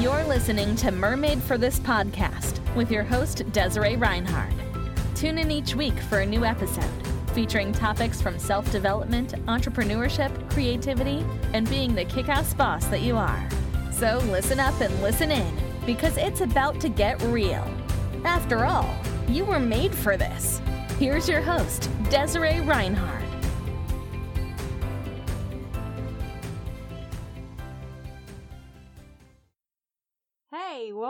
You're listening to Mermaid for This podcast with your host, Desiree Reinhardt. Tune in each week for a new episode featuring topics from self development, entrepreneurship, creativity, and being the kick ass boss that you are. So listen up and listen in because it's about to get real. After all, you were made for this. Here's your host, Desiree Reinhardt.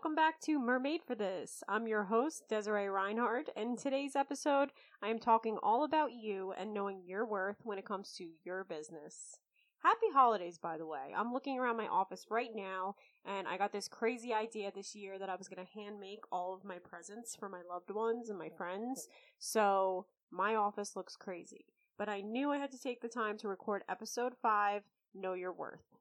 Welcome back to Mermaid for This. I'm your host, Desiree Reinhardt, and in today's episode, I am talking all about you and knowing your worth when it comes to your business. Happy holidays, by the way. I'm looking around my office right now, and I got this crazy idea this year that I was going to hand make all of my presents for my loved ones and my friends. So, my office looks crazy. But I knew I had to take the time to record episode 5 Know Your Worth.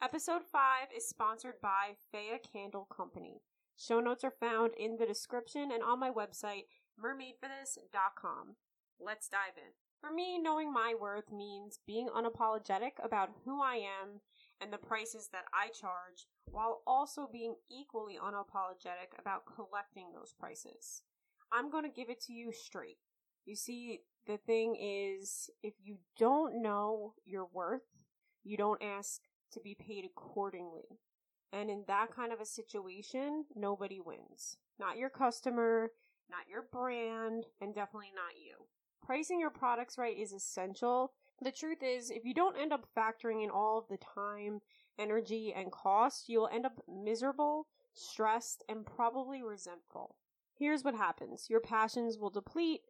Episode 5 is sponsored by Faya Candle Company. Show notes are found in the description and on my website, mermaidforthis.com. Let's dive in. For me, knowing my worth means being unapologetic about who I am and the prices that I charge, while also being equally unapologetic about collecting those prices. I'm going to give it to you straight. You see, the thing is, if you don't know your worth, you don't ask to be paid accordingly. And in that kind of a situation, nobody wins. Not your customer, not your brand, and definitely not you. Pricing your products right is essential. The truth is, if you don't end up factoring in all of the time, energy, and cost, you'll end up miserable, stressed, and probably resentful. Here's what happens your passions will deplete,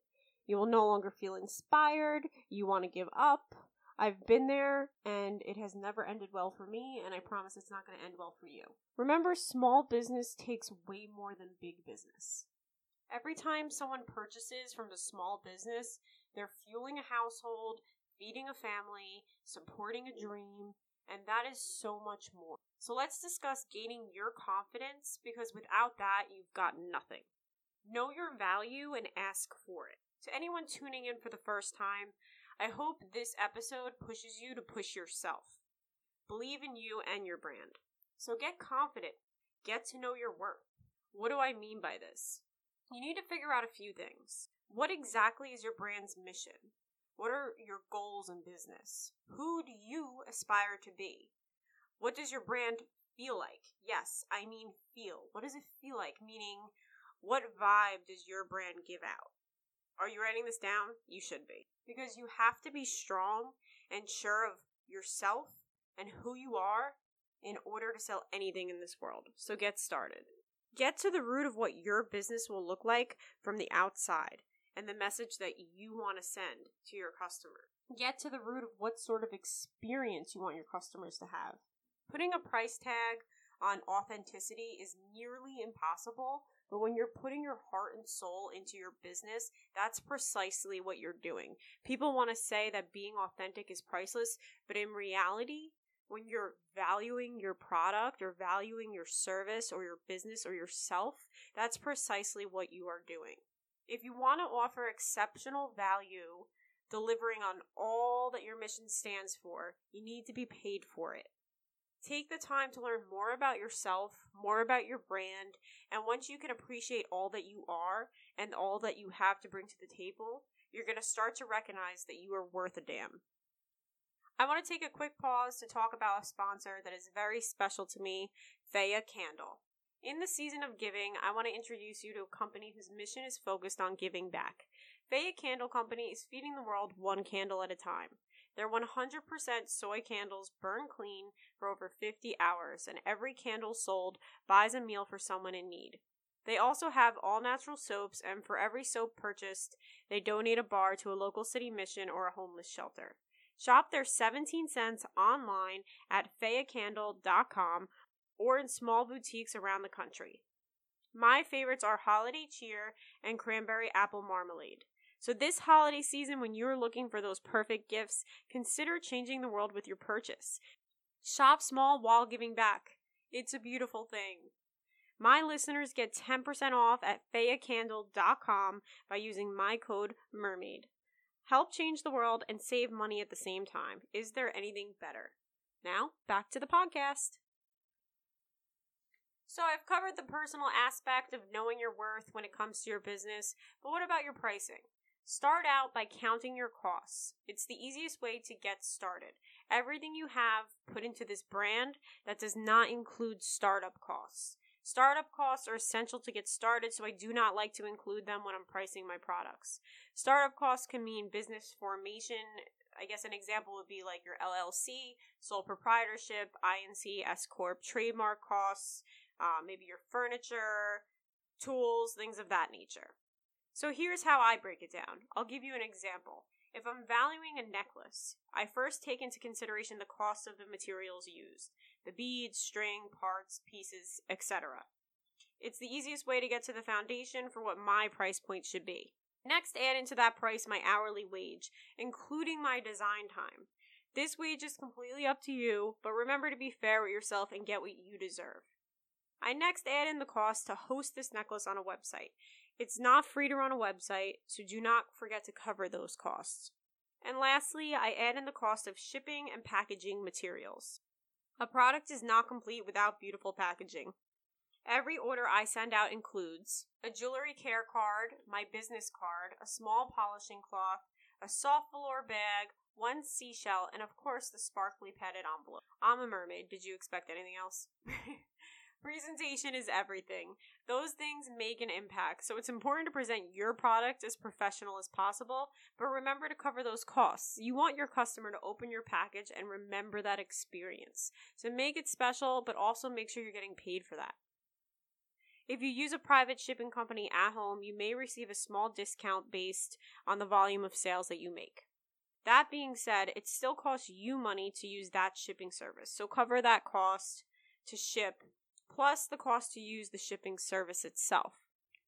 you will no longer feel inspired, you want to give up, I've been there and it has never ended well for me, and I promise it's not going to end well for you. Remember, small business takes way more than big business. Every time someone purchases from the small business, they're fueling a household, feeding a family, supporting a dream, and that is so much more. So let's discuss gaining your confidence because without that, you've got nothing. Know your value and ask for it. To anyone tuning in for the first time, I hope this episode pushes you to push yourself. Believe in you and your brand. So get confident. Get to know your worth. What do I mean by this? You need to figure out a few things. What exactly is your brand's mission? What are your goals in business? Who do you aspire to be? What does your brand feel like? Yes, I mean feel. What does it feel like? Meaning, what vibe does your brand give out? Are you writing this down? You should be. Because you have to be strong and sure of yourself and who you are in order to sell anything in this world. So get started. Get to the root of what your business will look like from the outside and the message that you want to send to your customer. Get to the root of what sort of experience you want your customers to have. Putting a price tag on authenticity is nearly impossible but when you're putting your heart and soul into your business, that's precisely what you're doing. People want to say that being authentic is priceless, but in reality, when you're valuing your product or valuing your service or your business or yourself, that's precisely what you are doing. If you want to offer exceptional value, delivering on all that your mission stands for, you need to be paid for it. Take the time to learn more about yourself, more about your brand, and once you can appreciate all that you are and all that you have to bring to the table, you're going to start to recognize that you are worth a damn. I want to take a quick pause to talk about a sponsor that is very special to me, Faya Candle. In the season of giving, I want to introduce you to a company whose mission is focused on giving back. Faya Candle Company is feeding the world one candle at a time. Their 100% soy candles burn clean for over 50 hours, and every candle sold buys a meal for someone in need. They also have all natural soaps, and for every soap purchased, they donate a bar to a local city mission or a homeless shelter. Shop their 17 scents online at fayacandle.com or in small boutiques around the country. My favorites are Holiday Cheer and Cranberry Apple Marmalade. So, this holiday season, when you're looking for those perfect gifts, consider changing the world with your purchase. Shop small while giving back. It's a beautiful thing. My listeners get 10% off at fayacandle.com by using my code MERMAID. Help change the world and save money at the same time. Is there anything better? Now, back to the podcast. So I've covered the personal aspect of knowing your worth when it comes to your business, but what about your pricing? Start out by counting your costs. It's the easiest way to get started. Everything you have put into this brand that does not include startup costs. Startup costs are essential to get started, so I do not like to include them when I'm pricing my products. Startup costs can mean business formation. I guess an example would be like your LLC, sole proprietorship, INC, S Corp, trademark costs, uh, maybe your furniture, tools, things of that nature. So here's how I break it down. I'll give you an example. If I'm valuing a necklace, I first take into consideration the cost of the materials used the beads, string, parts, pieces, etc. It's the easiest way to get to the foundation for what my price point should be. Next, add into that price my hourly wage, including my design time. This wage is completely up to you, but remember to be fair with yourself and get what you deserve. I next add in the cost to host this necklace on a website. It's not free to run a website, so do not forget to cover those costs. And lastly, I add in the cost of shipping and packaging materials. A product is not complete without beautiful packaging. Every order I send out includes a jewelry care card, my business card, a small polishing cloth, a soft velour bag, one seashell, and of course the sparkly padded envelope. I'm a mermaid. Did you expect anything else? Presentation is everything. Those things make an impact, so it's important to present your product as professional as possible, but remember to cover those costs. You want your customer to open your package and remember that experience. So make it special, but also make sure you're getting paid for that. If you use a private shipping company at home, you may receive a small discount based on the volume of sales that you make. That being said, it still costs you money to use that shipping service, so cover that cost to ship plus the cost to use the shipping service itself.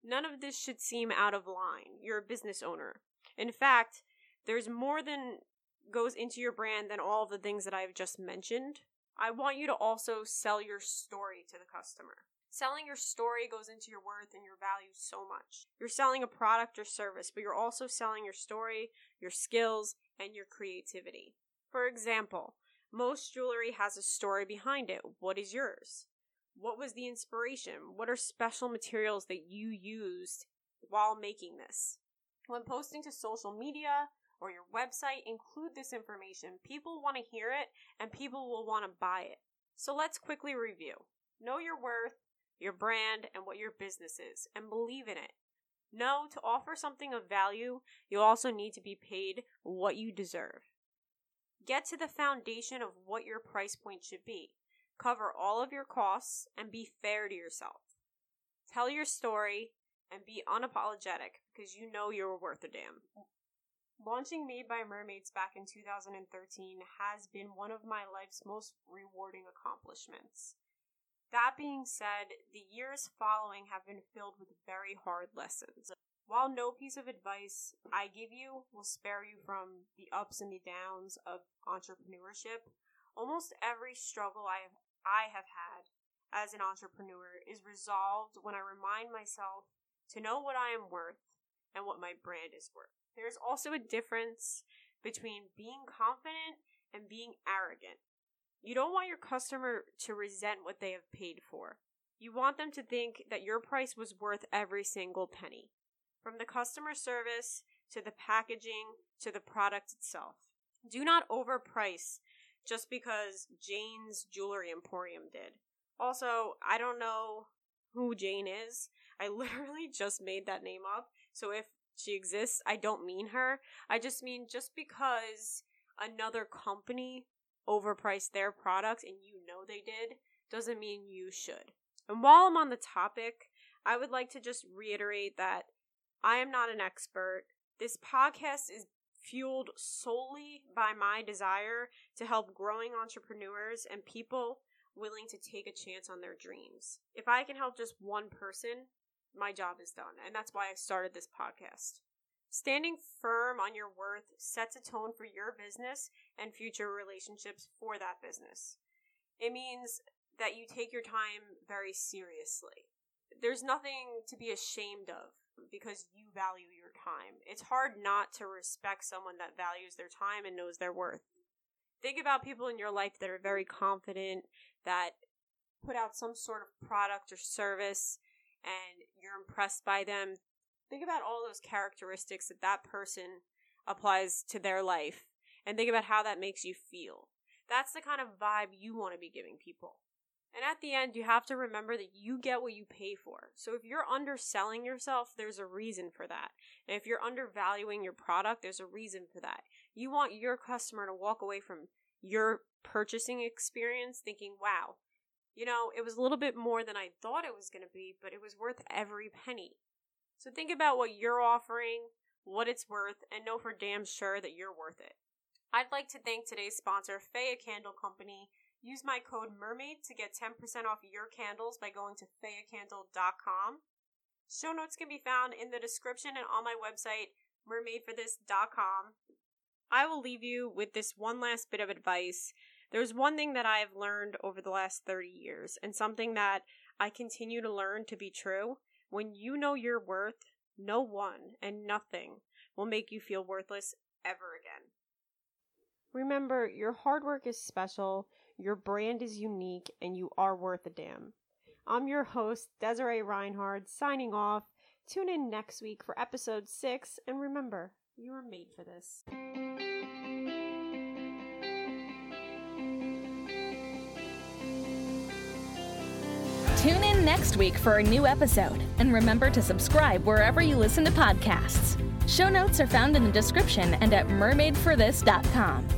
None of this should seem out of line. You're a business owner. In fact, there's more than goes into your brand than all of the things that I've just mentioned. I want you to also sell your story to the customer. Selling your story goes into your worth and your value so much. You're selling a product or service, but you're also selling your story, your skills, and your creativity. For example, most jewelry has a story behind it. What is yours? What was the inspiration? What are special materials that you used while making this? When posting to social media or your website, include this information. People want to hear it and people will want to buy it. So let's quickly review. Know your worth, your brand, and what your business is, and believe in it. Know to offer something of value, you also need to be paid what you deserve. Get to the foundation of what your price point should be cover all of your costs, and be fair to yourself. Tell your story and be unapologetic because you know you're worth a damn. Launching Made by Mermaids back in 2013 has been one of my life's most rewarding accomplishments. That being said, the years following have been filled with very hard lessons. While no piece of advice I give you will spare you from the ups and the downs of entrepreneurship, almost every struggle I have I have had as an entrepreneur is resolved when I remind myself to know what I am worth and what my brand is worth. There's also a difference between being confident and being arrogant. You don't want your customer to resent what they have paid for. You want them to think that your price was worth every single penny. From the customer service to the packaging to the product itself. Do not overprice just because Jane's Jewelry Emporium did. Also, I don't know who Jane is. I literally just made that name up. So if she exists, I don't mean her. I just mean just because another company overpriced their products and you know they did, doesn't mean you should. And while I'm on the topic, I would like to just reiterate that I am not an expert. This podcast is fueled solely by my desire to help growing entrepreneurs and people willing to take a chance on their dreams. If I can help just one person, my job is done. And that's why I started this podcast. Standing firm on your worth sets a tone for your business and future relationships for that business. It means that you take your time very seriously. There's nothing to be ashamed of because you value your time. It's hard not to respect someone that values their time and knows their worth. Think about people in your life that are very confident, that put out some sort of product or service and you're impressed by them, think about all those characteristics that that person applies to their life and think about how that makes you feel. That's the kind of vibe you want to be giving people. And at the end, you have to remember that you get what you pay for. So if you're underselling yourself, there's a reason for that. And if you're undervaluing your product, there's a reason for that. You want your customer to walk away from your purchasing experience thinking, wow, you know, it was a little bit more than I thought it was going to be, but it was worth every penny. So think about what you're offering, what it's worth, and know for damn sure that you're worth it. I'd like to thank today's sponsor, Faya Candle Company. Use my code MERMAID to get 10% off your candles by going to fayacandle.com. Show notes can be found in the description and on my website, mermaidforthis.com. I will leave you with this one last bit of advice. There's one thing that I have learned over the last 30 years, and something that I continue to learn to be true. When you know your worth, no one and nothing will make you feel worthless ever again. Remember, your hard work is special, your brand is unique, and you are worth a damn. I'm your host, Desiree Reinhardt, signing off. Tune in next week for episode 6, and remember, you were made for this. Tune in next week for a new episode, and remember to subscribe wherever you listen to podcasts. Show notes are found in the description and at mermaidforthis.com.